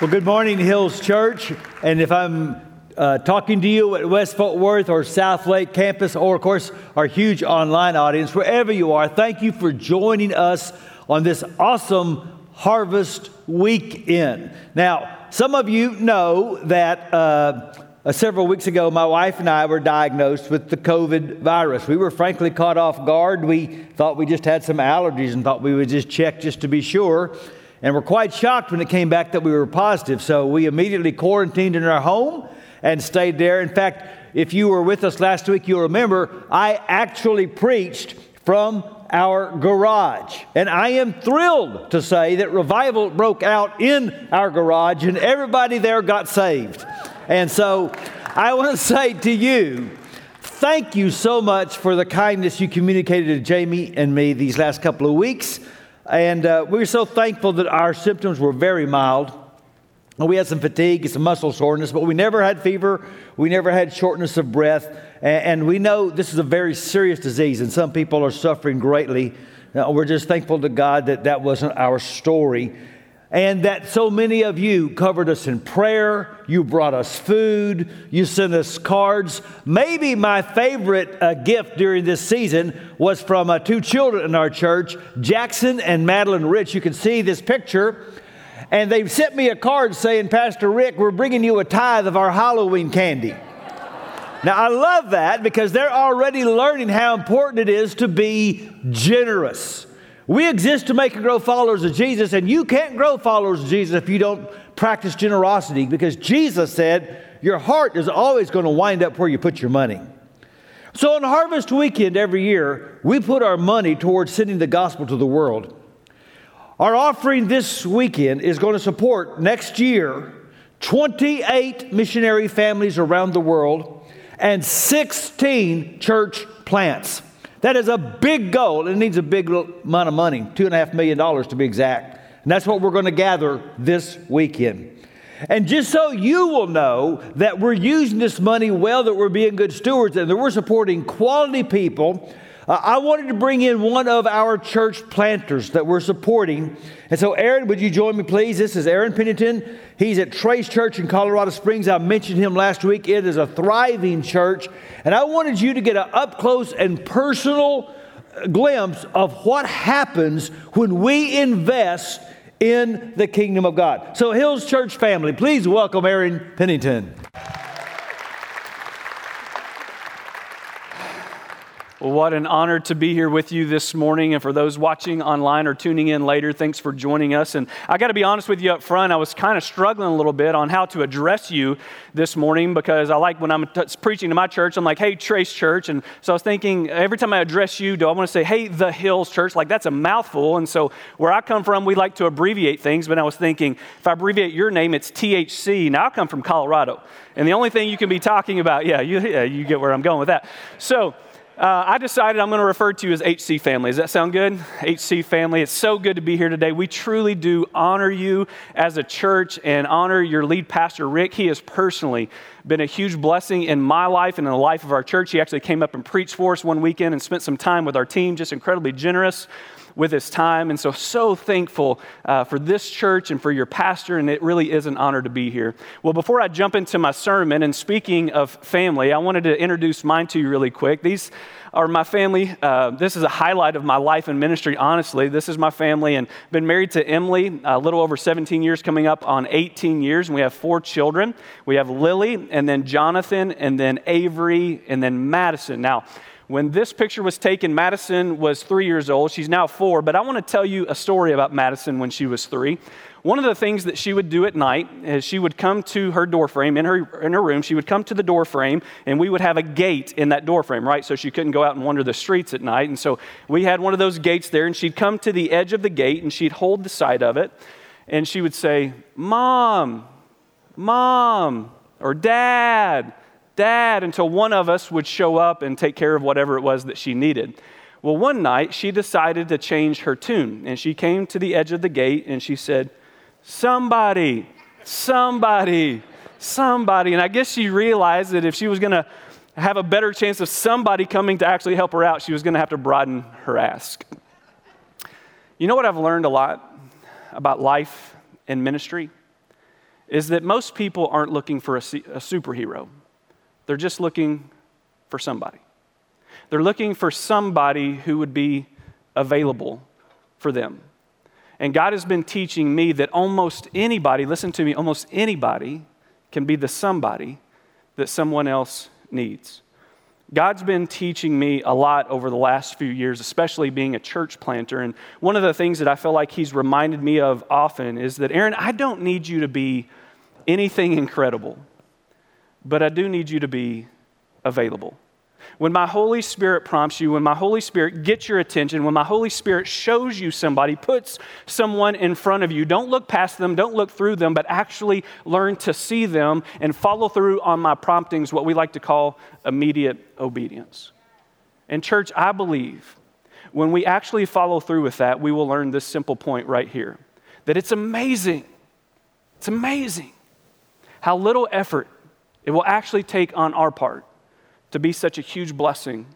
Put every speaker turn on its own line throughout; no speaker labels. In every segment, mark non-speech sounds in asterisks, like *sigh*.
Well, good morning, Hills Church. And if I'm uh, talking to you at West Fort Worth or Southlake campus, or of course our huge online audience, wherever you are, thank you for joining us on this awesome Harvest Weekend. Now, some of you know that uh, uh, several weeks ago, my wife and I were diagnosed with the COVID virus. We were frankly caught off guard. We thought we just had some allergies and thought we would just check just to be sure and we were quite shocked when it came back that we were positive. So we immediately quarantined in our home and stayed there. In fact, if you were with us last week, you'll remember I actually preached from our garage. And I am thrilled to say that revival broke out in our garage and everybody there got saved. And so I want to say to you, thank you so much for the kindness you communicated to Jamie and me these last couple of weeks. And uh, we were so thankful that our symptoms were very mild. We had some fatigue, some muscle soreness, but we never had fever. We never had shortness of breath. And we know this is a very serious disease, and some people are suffering greatly. We're just thankful to God that that wasn't our story and that so many of you covered us in prayer. You brought us food. You sent us cards. Maybe my favorite uh, gift during this season was from uh, two children in our church, Jackson and Madeline Rich. You can see this picture. And they sent me a card saying, Pastor Rick, we're bringing you a tithe of our Halloween candy. Now, I love that because they're already learning how important it is to be generous. We exist to make and grow followers of Jesus, and you can't grow followers of Jesus if you don't practice generosity because Jesus said your heart is always going to wind up where you put your money. So, on Harvest Weekend every year, we put our money towards sending the gospel to the world. Our offering this weekend is going to support next year 28 missionary families around the world and 16 church plants. That is a big goal. It needs a big amount of money, $2.5 million to be exact. And that's what we're going to gather this weekend. And just so you will know that we're using this money well, that we're being good stewards, and that we're supporting quality people uh, I wanted to bring in one of our church planters that we're supporting. And so, Aaron, would you join me, please? This is Aaron Pennington. He's at Trace Church in Colorado Springs. I mentioned him last week. It is a thriving church. And I wanted you to get an up close and personal glimpse of what happens when we invest in the kingdom of God. So, Hills Church family, please welcome Aaron Pennington.
What an honor to be here with you this morning. And for those watching online or tuning in later, thanks for joining us. And I got to be honest with you up front, I was kind of struggling a little bit on how to address you this morning because I like when I'm t- preaching to my church, I'm like, hey, Trace Church. And so I was thinking, every time I address you, do I want to say, hey, the Hills Church? Like, that's a mouthful. And so where I come from, we like to abbreviate things. But I was thinking, if I abbreviate your name, it's THC. Now I come from Colorado. And the only thing you can be talking about, yeah, you, yeah, you get where I'm going with that. So, uh, I decided I'm going to refer to you as HC family. Does that sound good? HC family. It's so good to be here today. We truly do honor you as a church and honor your lead pastor, Rick. He has personally been a huge blessing in my life and in the life of our church. He actually came up and preached for us one weekend and spent some time with our team, just incredibly generous with his time. And so, so thankful uh, for this church and for your pastor, and it really is an honor to be here. Well, before I jump into my sermon, and speaking of family, I wanted to introduce mine to you really quick. These are my family. Uh, this is a highlight of my life and ministry, honestly. This is my family, and been married to Emily a little over 17 years, coming up on 18 years, and we have four children. We have Lily, and then Jonathan, and then Avery, and then Madison. Now, when this picture was taken, Madison was three years old. She's now four, but I want to tell you a story about Madison when she was three. One of the things that she would do at night is she would come to her doorframe in her, in her room. She would come to the doorframe, and we would have a gate in that doorframe, right? So she couldn't go out and wander the streets at night. And so we had one of those gates there, and she'd come to the edge of the gate, and she'd hold the side of it, and she would say, Mom, Mom, or Dad. Dad, until one of us would show up and take care of whatever it was that she needed. Well, one night she decided to change her tune, and she came to the edge of the gate and she said, Somebody, somebody, somebody. And I guess she realized that if she was going to have a better chance of somebody coming to actually help her out, she was going to have to broaden her ask. You know what I've learned a lot about life and ministry? is that most people aren't looking for a, a superhero, they're just looking for somebody. They're looking for somebody who would be available for them. And God has been teaching me that almost anybody, listen to me, almost anybody can be the somebody that someone else needs. God's been teaching me a lot over the last few years, especially being a church planter. And one of the things that I feel like He's reminded me of often is that, Aaron, I don't need you to be anything incredible, but I do need you to be available. When my Holy Spirit prompts you, when my Holy Spirit gets your attention, when my Holy Spirit shows you somebody, puts someone in front of you, don't look past them, don't look through them, but actually learn to see them and follow through on my promptings, what we like to call immediate obedience. And, church, I believe when we actually follow through with that, we will learn this simple point right here that it's amazing. It's amazing how little effort it will actually take on our part to be such a huge blessing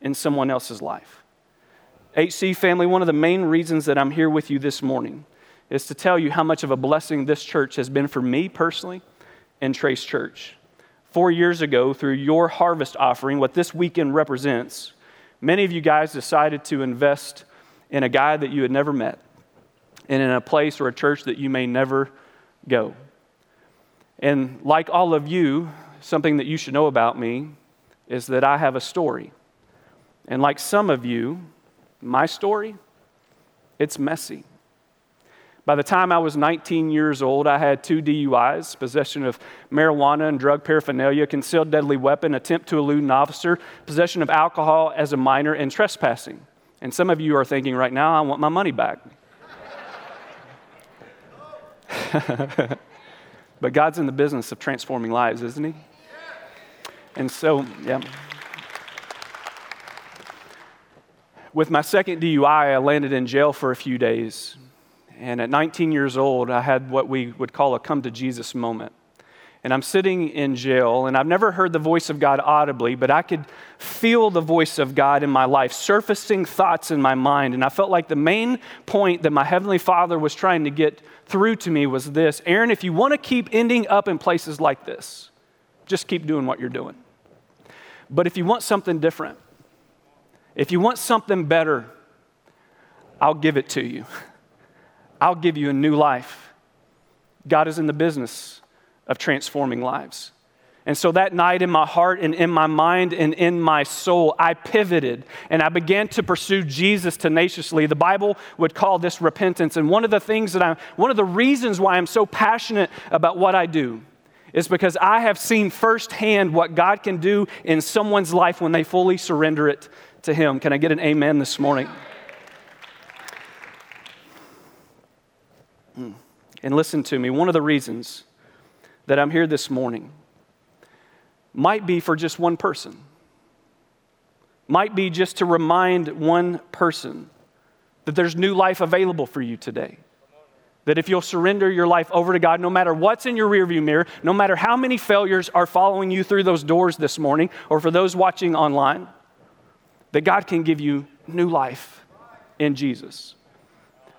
in someone else's life. HC family, one of the main reasons that I'm here with you this morning is to tell you how much of a blessing this church has been for me personally and Trace Church. Four years ago, through your harvest offering, what this weekend represents, many of you guys decided to invest in a guy that you had never met and in a place or a church that you may never go. And like all of you, something that you should know about me is that I have a story. And like some of you, my story, it's messy. By the time I was 19 years old, I had two DUIs possession of marijuana and drug paraphernalia, concealed deadly weapon, attempt to elude an officer, possession of alcohol as a minor, and trespassing. And some of you are thinking right now, I want my money back. *laughs* but God's in the business of transforming lives, isn't He? And so, yeah. With my second DUI, I landed in jail for a few days. And at 19 years old, I had what we would call a come to Jesus moment. And I'm sitting in jail, and I've never heard the voice of God audibly, but I could feel the voice of God in my life, surfacing thoughts in my mind. And I felt like the main point that my Heavenly Father was trying to get through to me was this Aaron, if you want to keep ending up in places like this, just keep doing what you're doing. But if you want something different, if you want something better, I'll give it to you. *laughs* I'll give you a new life. God is in the business of transforming lives. And so that night in my heart and in my mind and in my soul, I pivoted and I began to pursue Jesus tenaciously. The Bible would call this repentance. And one of the things that I'm, one of the reasons why I'm so passionate about what I do is because I have seen firsthand what God can do in someone's life when they fully surrender it to Him. Can I get an amen this morning? Hmm. And listen to me, one of the reasons that I'm here this morning might be for just one person, might be just to remind one person that there's new life available for you today. That if you'll surrender your life over to God, no matter what's in your rearview mirror, no matter how many failures are following you through those doors this morning, or for those watching online, that God can give you new life in Jesus.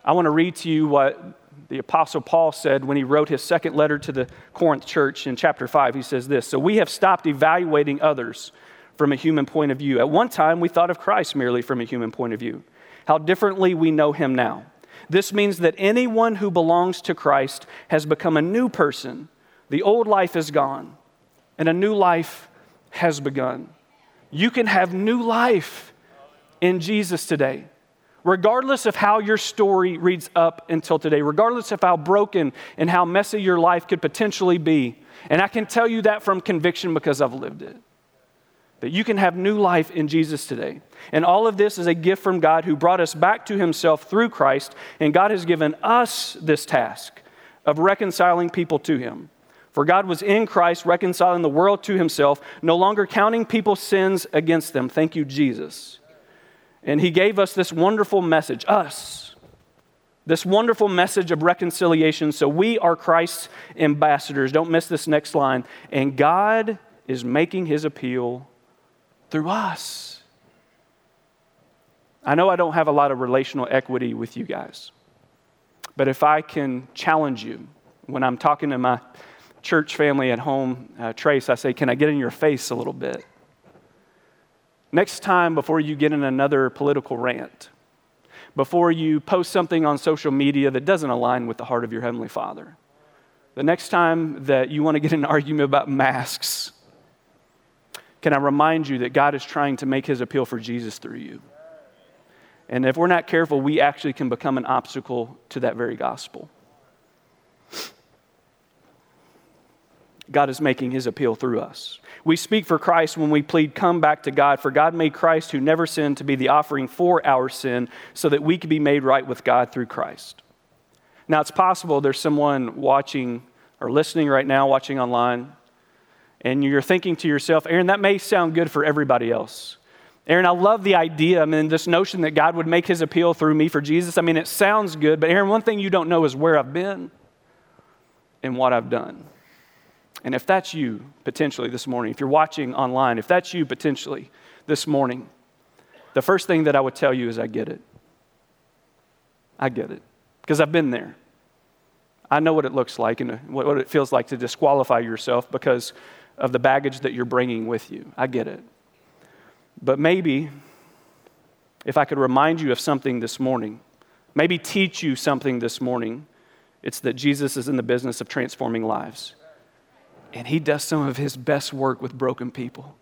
I want to read to you what the Apostle Paul said when he wrote his second letter to the Corinth church in chapter 5. He says this So we have stopped evaluating others from a human point of view. At one time, we thought of Christ merely from a human point of view. How differently we know him now. This means that anyone who belongs to Christ has become a new person. The old life is gone, and a new life has begun. You can have new life in Jesus today. Regardless of how your story reads up until today, regardless of how broken and how messy your life could potentially be. And I can tell you that from conviction because I've lived it that you can have new life in Jesus today. And all of this is a gift from God who brought us back to himself through Christ, and God has given us this task of reconciling people to him. For God was in Christ reconciling the world to himself, no longer counting people's sins against them. Thank you, Jesus. And he gave us this wonderful message, us, this wonderful message of reconciliation. So we are Christ's ambassadors. Don't miss this next line. And God is making his appeal through us. I know I don't have a lot of relational equity with you guys, but if I can challenge you When I'm talking to my church family at home, uh, Trace, I say, Can I get in your face a little bit? Next time, before you get in another political rant, before you post something on social media that doesn't align with the heart of your Heavenly Father, the next time that you want to get in an argument about masks, can I remind you that God is trying to make his appeal for Jesus through you? And if we're not careful, we actually can become an obstacle to that very gospel. God is making his appeal through us. We speak for Christ when we plead, Come back to God, for God made Christ, who never sinned, to be the offering for our sin, so that we could be made right with God through Christ. Now, it's possible there's someone watching or listening right now, watching online, and you're thinking to yourself, Aaron, that may sound good for everybody else. Aaron, I love the idea. I mean, this notion that God would make his appeal through me for Jesus. I mean, it sounds good, but Aaron, one thing you don't know is where I've been and what I've done. And if that's you potentially this morning, if you're watching online, if that's you potentially this morning, the first thing that I would tell you is I get it. I get it because I've been there. I know what it looks like and what it feels like to disqualify yourself because of the baggage that you're bringing with you. I get it. But maybe if I could remind you of something this morning, maybe teach you something this morning, it's that Jesus is in the business of transforming lives. And he does some of his best work with broken people.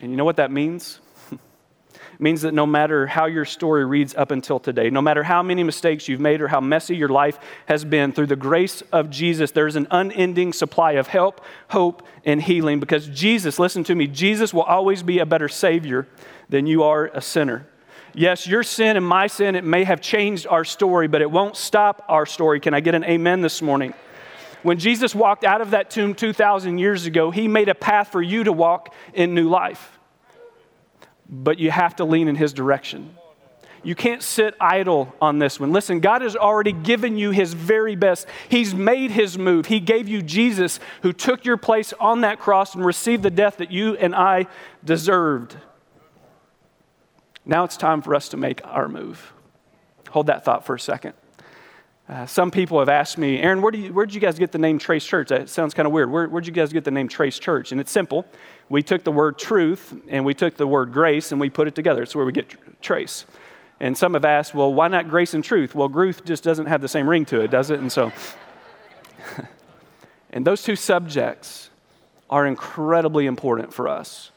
And you know what that means? Means that no matter how your story reads up until today, no matter how many mistakes you've made or how messy your life has been, through the grace of Jesus, there's an unending supply of help, hope, and healing because Jesus, listen to me, Jesus will always be a better Savior than you are a sinner. Yes, your sin and my sin, it may have changed our story, but it won't stop our story. Can I get an amen this morning? When Jesus walked out of that tomb 2,000 years ago, he made a path for you to walk in new life but you have to lean in His direction. You can't sit idle on this one. Listen, God has already given you His very best. He's made His move. He gave you Jesus, who took your place on that cross and received the death that you and I deserved. Now it's time for us to make our move. Hold that thought for a second. Uh, some people have asked me, Aaron, where, do you, where did you guys get the name Trace Church? That sounds kind of weird. Where, where'd you guys get the name Trace Church? And it's simple. We took the word truth and we took the word grace and we put it together. It's where we get tr- trace. And some have asked, well, why not grace and truth? Well, truth just doesn't have the same ring to it, does it? And so, *laughs* and those two subjects are incredibly important for us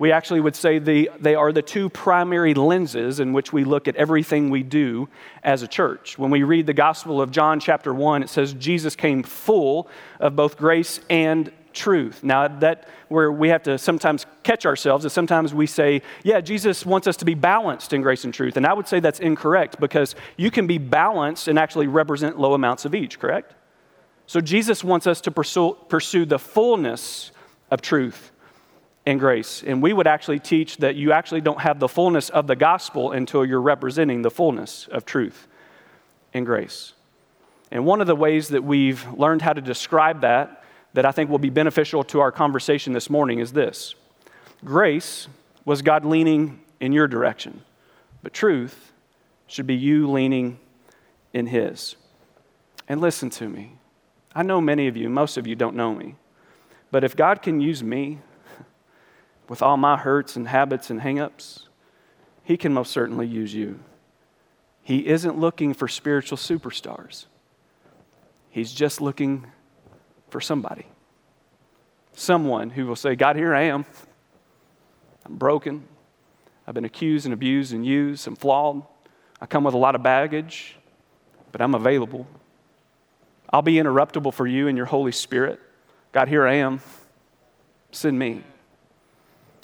we actually would say the, they are the two primary lenses in which we look at everything we do as a church. When we read the Gospel of John, chapter 1, it says Jesus came full of both grace and truth. Now, that where we have to sometimes catch ourselves is sometimes we say, yeah, Jesus wants us to be balanced in grace and truth. And I would say that's incorrect because you can be balanced and actually represent low amounts of each, correct? So Jesus wants us to pursue, pursue the fullness of truth and grace. And we would actually teach that you actually don't have the fullness of the gospel until you're representing the fullness of truth and grace. And one of the ways that we've learned how to describe that, that I think will be beneficial to our conversation this morning, is this Grace was God leaning in your direction, but truth should be you leaning in His. And listen to me. I know many of you, most of you don't know me, but if God can use me with all my hurts and habits and hangups, He can most certainly use you. He isn't looking for spiritual superstars, He's just looking for somebody. Someone who will say, God, here I am. I'm broken. I've been accused and abused and used. I'm flawed. I come with a lot of baggage, but I'm available. I'll be interruptible for you and your Holy Spirit. God, here I am. Send me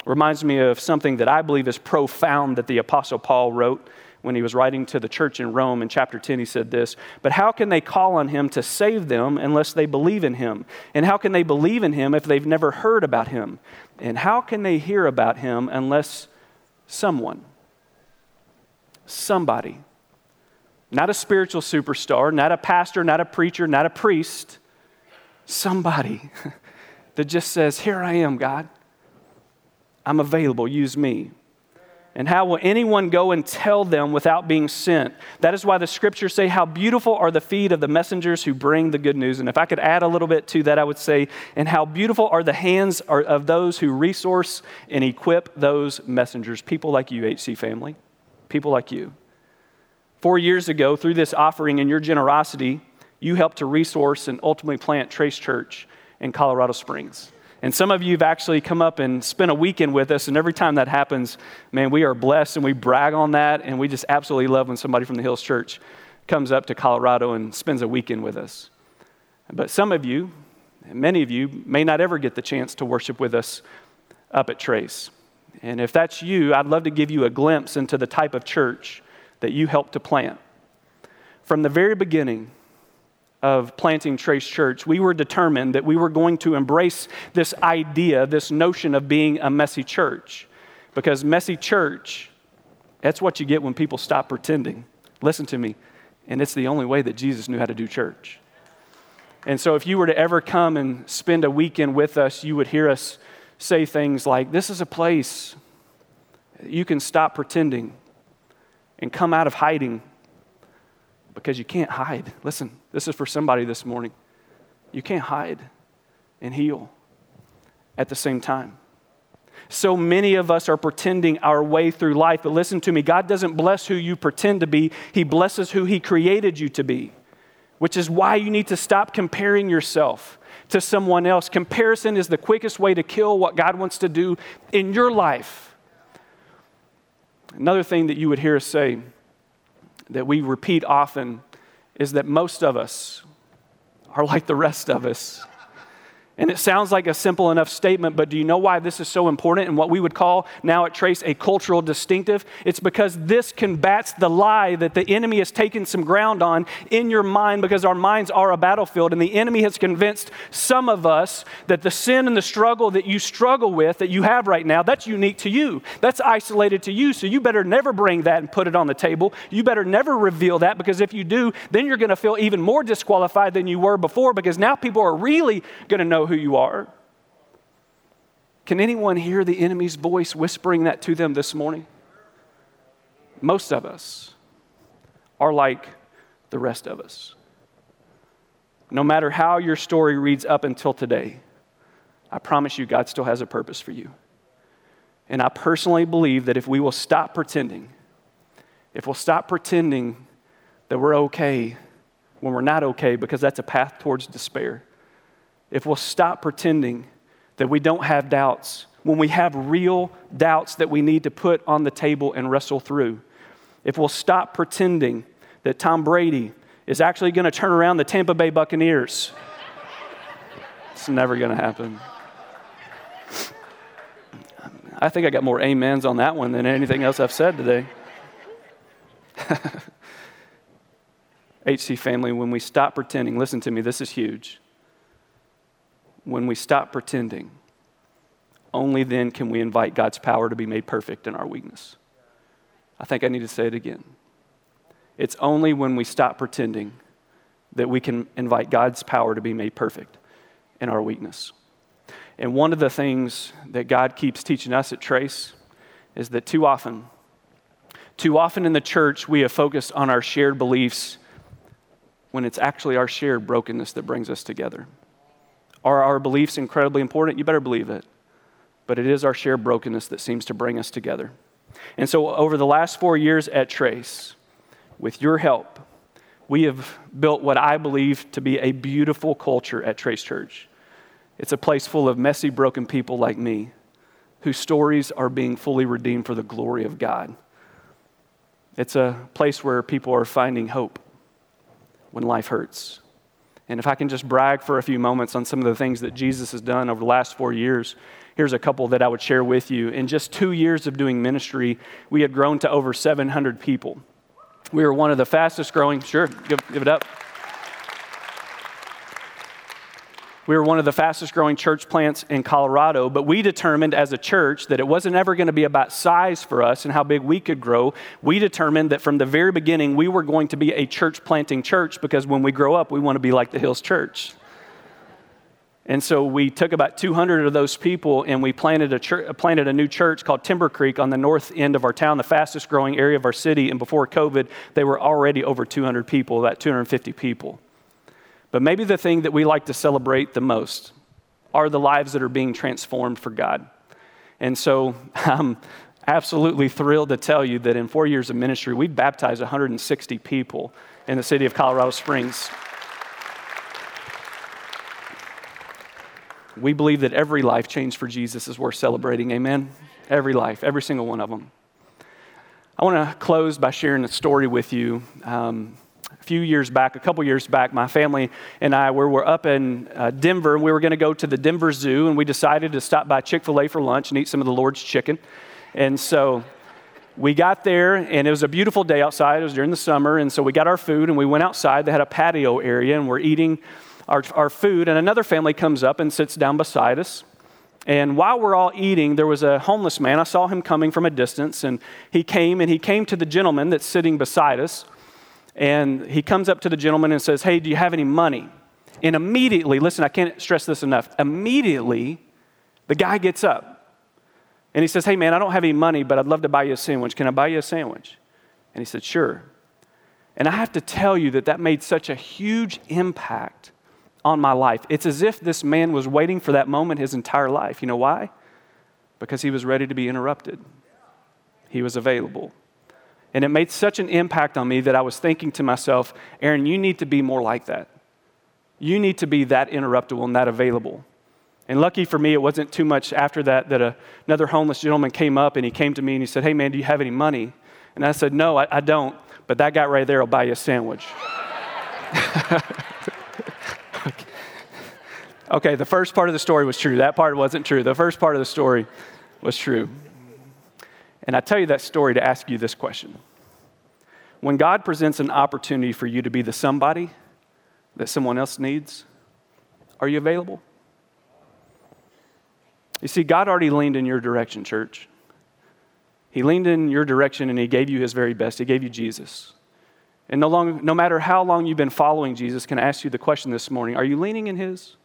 reminds me of something that I believe is profound that the Apostle Paul wrote when he was writing to the church in Rome. In chapter 10, he said this But how can they call on him to save them unless they believe in him? And how can they believe in him if they've never heard about him? And how can they hear about him unless someone, somebody, not a spiritual superstar, not a pastor, not a preacher, not a priest, somebody *laughs* that just says, Here I am, God. I'm available, use me. And how will anyone go and tell them without being sent? That is why the scriptures say, How beautiful are the feet of the messengers who bring the good news. And if I could add a little bit to that, I would say, And how beautiful are the hands of those who resource and equip those messengers. People like you, HC family. People like you. Four years ago, through this offering and your generosity, you helped to resource and ultimately plant Trace Church in Colorado Springs. And some of you have actually come up and spent a weekend with us, and every time that happens, man, we are blessed and we brag on that, and we just absolutely love when somebody from the Hills Church comes up to Colorado and spends a weekend with us. But some of you, many of you, may not ever get the chance to worship with us up at Trace. And if that's you, I'd love to give you a glimpse into the type of church that you helped to plant. From the very beginning, of planting Trace Church, we were determined that we were going to embrace this idea, this notion of being a messy church. Because messy church, that's what you get when people stop pretending. Listen to me. And it's the only way that Jesus knew how to do church. And so, if you were to ever come and spend a weekend with us, you would hear us say things like, This is a place you can stop pretending and come out of hiding because you can't hide. Listen, this is for somebody this morning. You can't hide and heal at the same time. So many of us are pretending our way through life, but listen to me God doesn't bless who you pretend to be, He blesses who He created you to be, which is why you need to stop comparing yourself to someone else. Comparison is the quickest way to kill what God wants to do in your life. Another thing that you would hear us say that we repeat often is that most of us are like the rest of us. And it sounds like a simple enough statement, but do you know why this is so important and what we would call now at Trace a cultural distinctive? It's because this combats the lie that the enemy has taken some ground on in your mind because our minds are a battlefield. And the enemy has convinced some of us that the sin and the struggle that you struggle with, that you have right now, that's unique to you. That's isolated to you. So you better never bring that and put it on the table. You better never reveal that because if you do, then you're going to feel even more disqualified than you were before because now people are really going to know who you are. Can anyone hear the enemy's voice whispering that to them this morning? Most of us are like the rest of us. No matter how your story reads up until today, I promise you, God still has a purpose for you. And I personally believe that if we will stop pretending, if we'll stop pretending that we're okay when we're not okay, because that's a path towards despair, if we'll stop pretending that we don't have doubts, when we have real doubts that we need to put on the table and wrestle through, if we'll stop pretending that Tom Brady is actually going to turn around the Tampa Bay Buccaneers, it's never going to happen. I think I got more amens on that one than anything else I've said today. *laughs* HC family, when we stop pretending, listen to me, this is huge when we stop pretending, only then can we invite God's power to be made perfect in our weakness. I think I need to say it again. It's only when we stop pretending that we can invite God's power to be made perfect in our weakness. And one of the things that God keeps teaching us at Trace is that too often, too often in the church, we have focused on our shared beliefs when it's actually our shared brokenness that brings us together. Are our beliefs incredibly important? You better believe it. But it is our shared brokenness that seems to bring us together. And so, over the last four years at Trace, with your help, we have built what I believe to be a beautiful culture at Trace Church. It's a place full of messy, broken people like me whose stories are being fully redeemed for the glory of God. It's a place where people are finding hope when life hurts. And if I can just brag for a few moments on some of the things that Jesus has done over the last four years, here's a couple that I would share with you. In just two years of doing ministry, we had grown to over 700 people. We were one of the fastest growing, sure, give, give it up. We were one of the fastest growing church plants in Colorado, but we determined as a church that it wasn't ever going to be about size for us and how big we could grow. We determined that from the very beginning, we were going to be a church planting church because when we grow up, we want to be like the Hills Church. And so we took about 200 of those people and we planted a, church, planted a new church called Timber Creek on the north end of our town, the fastest growing area of our city. And before COVID, they were already over 200 people, about 250 people. But maybe the thing that we like to celebrate the most are the lives that are being transformed for God. And so *laughs* I'm absolutely thrilled to tell you that in four years of ministry, we've baptized 160 people in the city of Colorado Springs. We believe that every life changed for Jesus is worth celebrating. Amen? Every life, every single one of them. I want to close by sharing a story with you. Um, few years back, a couple years back, my family and I we were up in uh, Denver and we were going to go to the Denver Zoo and we decided to stop by Chick fil A for lunch and eat some of the Lord's chicken. And so we got there and it was a beautiful day outside. It was during the summer. And so we got our food and we went outside. They had a patio area and we're eating our, our food, and another family comes up and sits down beside us. And while we're all eating, there was a homeless man. I saw him coming from a distance, and he came and he came to the gentleman that's sitting beside us. And he comes up to the gentleman and says, Hey, do you have any money? And immediately, listen, I can't stress this enough. Immediately, the guy gets up and he says, Hey, man, I don't have any money, but I'd love to buy you a sandwich. Can I buy you a sandwich? And he said, Sure. And I have to tell you that that made such a huge impact on my life. It's as if this man was waiting for that moment his entire life. You know why? Because he was ready to be interrupted, he was available. And it made such an impact on me that I was thinking to myself, Aaron, you need to be more like that. You need to be that interruptible and that available. And lucky for me, it wasn't too much after that that a, another homeless gentleman came up and he came to me and he said, Hey, man, do you have any money? And I said, No, I, I don't, but that guy right there will buy you a sandwich. *laughs* Okay, the first part of the story was true. That part wasn't true. The first part of the story was true. And I tell you that story to ask you this question When God presents an opportunity for you to be the somebody that someone else needs, are you available? You see, God already leaned in your direction, church. He leaned in your direction and He gave you His very best. He gave you Jesus. And no, long, no matter how long you've been following Jesus, can I ask you the question this morning are you leaning in His?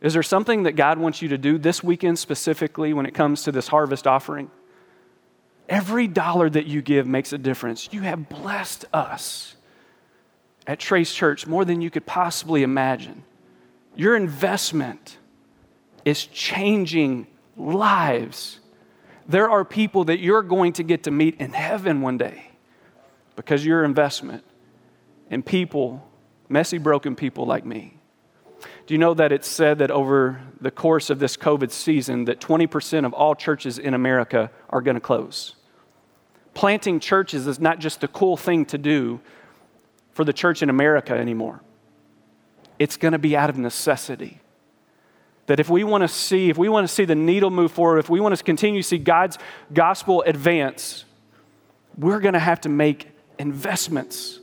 Is there something that God wants you to do this weekend specifically when it comes to this harvest offering? Every dollar that you give makes a difference. You have blessed us at Trace Church more than you could possibly imagine. Your investment is changing lives. There are people that you're going to get to meet in heaven one day because your investment in people, messy, broken people like me. Do you know that it's said that over the course of this COVID season that 20% of all churches in America are going to close? Planting churches is not just a cool thing to do for the church in America anymore. It's going to be out of necessity. That if we want to see, if we want to see the needle move forward, if we want to continue to see God's gospel advance, we're going to have to make investments.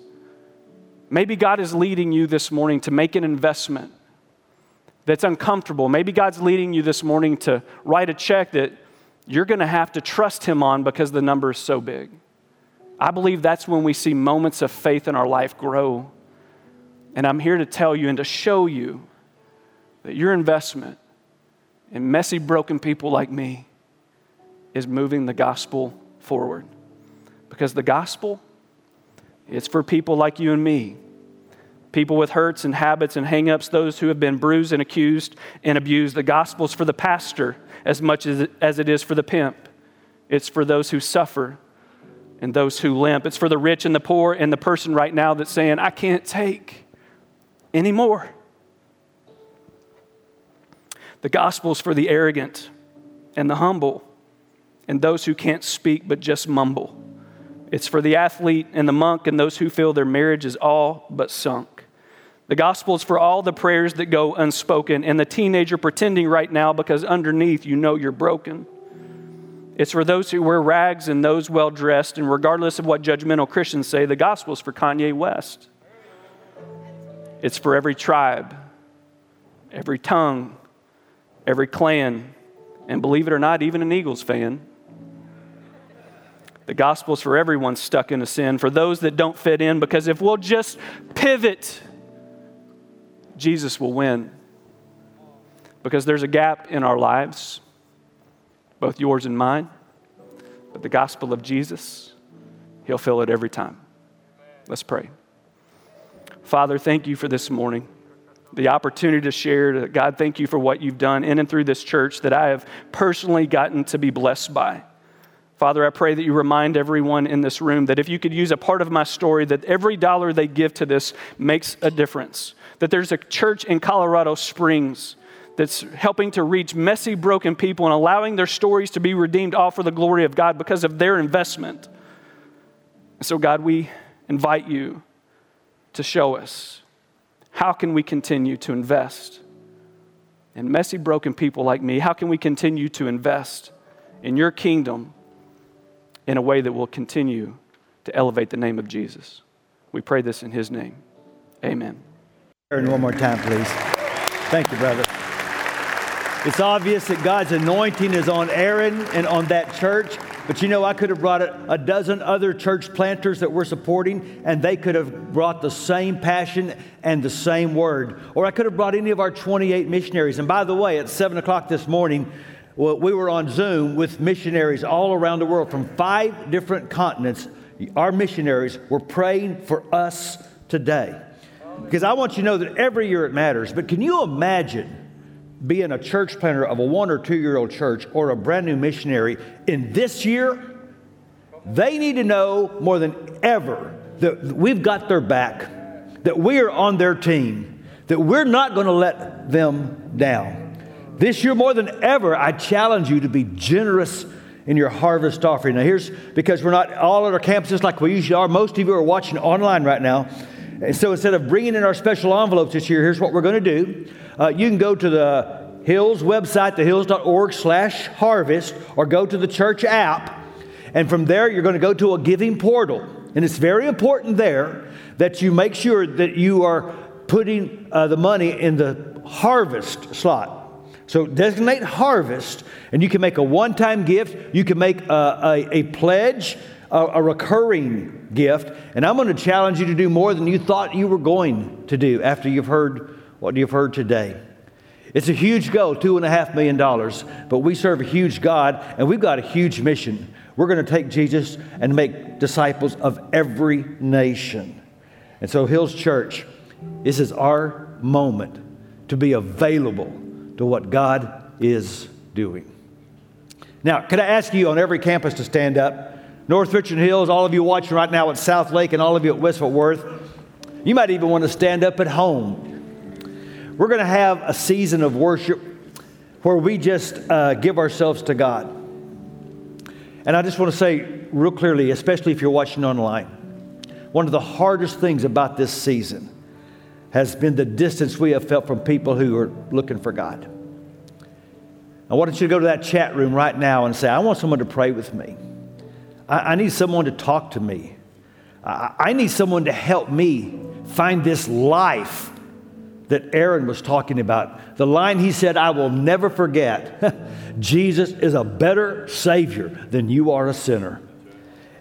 Maybe God is leading you this morning to make an investment that's uncomfortable. Maybe God's leading you this morning to write a check that you're going to have to trust Him on because the number is so big. I believe that's when we see moments of faith in our life grow. And I'm here to tell you and to show you that your investment in messy, broken people like me is moving the gospel forward. Because the gospel, it's for people like you and me people with hurts and habits and hangups, those who have been bruised and accused and abused. The gospel's for the pastor as much as as it is for the pimp. It's for those who suffer and those who limp. It's for the rich and the poor and the person right now that's saying, I can't take anymore. The gospel's for the arrogant and the humble and those who can't speak but just mumble. It's for the athlete and the monk and those who feel their marriage is all but sunk. The gospel is for all the prayers that go unspoken and the teenager pretending right now because underneath you know you're broken. It's for those who wear rags and those well dressed, and regardless of what judgmental Christians say, the gospel is for Kanye West. It's for every tribe, every tongue, every clan, and believe it or not, even an Eagles fan. The gospel is for everyone stuck in a sin, for those that don't fit in, because if we'll just pivot Jesus will win. because there's a gap in our lives, both yours and mine. But the gospel of Jesus, He'll fill it every time. Let's pray. Father, thank you for this morning, the opportunity to share. God, thank you for what you've done in and through this church that I have personally gotten to be blessed by. Father, I pray that you remind everyone in this room that if you could use a part of my story, that every dollar they give to this makes a difference. That there's a church in Colorado Springs that's helping to reach messy, broken people and allowing their stories to be redeemed all for the glory of God because of their investment. So, God, we invite you to show us how can we continue to invest in messy, broken people like me? How can we continue to invest in your kingdom in a way that will continue to elevate the name of Jesus? We pray this in his name. Amen.
Aaron, one more time, please. Thank you, brother. It's obvious that God's anointing is on Aaron and on that church. But you know, I could have brought a, dozen other church planters that we're supporting, and they could have brought the same passion and the same word. Or I could have brought any of our 28 missionaries. And by the way, at 7 o'clock this morning, well, we were on Zoom with missionaries all around the world from five different continents. Our missionaries were praying for us today. Because I want you to know that every year it matters. But can you imagine? being a church planter of a one or two year old church or a brand new missionary in this year, they need to know more than ever that we've got their back, that we are on their team, that we're not going to let them down. This year, more than ever, I challenge you to be generous in your harvest offering. Now, here's because we're not all at our campuses like we usually are. Most of you are watching online right now. And so instead of bringing in our special envelopes this year, here's what we're going to do. Uh, you can go to the Hills website, thehills.org slash harvest, or go to the church app. And from there, you're going to go to a giving portal. And it's very important there that you make sure that you are putting uh, the money in the harvest slot. So designate harvest, and you can make a one time gift, you can make a, a, a pledge, a, a recurring gift. And I'm going to challenge you to do more than you thought you were going to do after you've heard what you've heard today. It's a huge goal, two and a half million dollars, but we serve a huge God and we've got a huge mission. We're going to take Jesus and make disciples of every nation. And so, Hills Church, this is our moment to be available to what God is doing. Now, could I ask you on every campus to stand up? North Richland Hills, all of you watching right now at Southlake, and all of you at West Fort Worth, you might even want to stand up at home. We're going to have a season of worship where we just uh, give ourselves to God. And I just want to say real clearly, especially if you're watching online, one of the hardest things about this season has been the distance we have felt from people who are looking for God. I want you to go to that chat room right now and say, I want someone to pray with me. I, I need someone to talk to me. I, I need someone to help me find this life that Aaron was talking about. The line he said, I will never forget *laughs* Jesus is a better Savior than you are a sinner.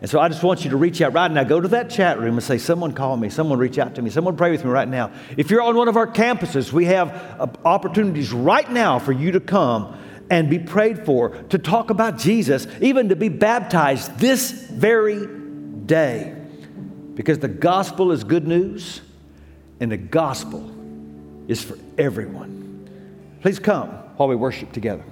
And so I just want you to reach out right now. Go to that chat room and say, Someone call me. Someone reach out to me. Someone pray with me right now. If you're on one of our campuses, we have uh, opportunities right now for you to come and be prayed for, to talk about Jesus, even to be baptized this very day. Because the gospel is good news, and the gospel is for everyone. Please come while we worship together.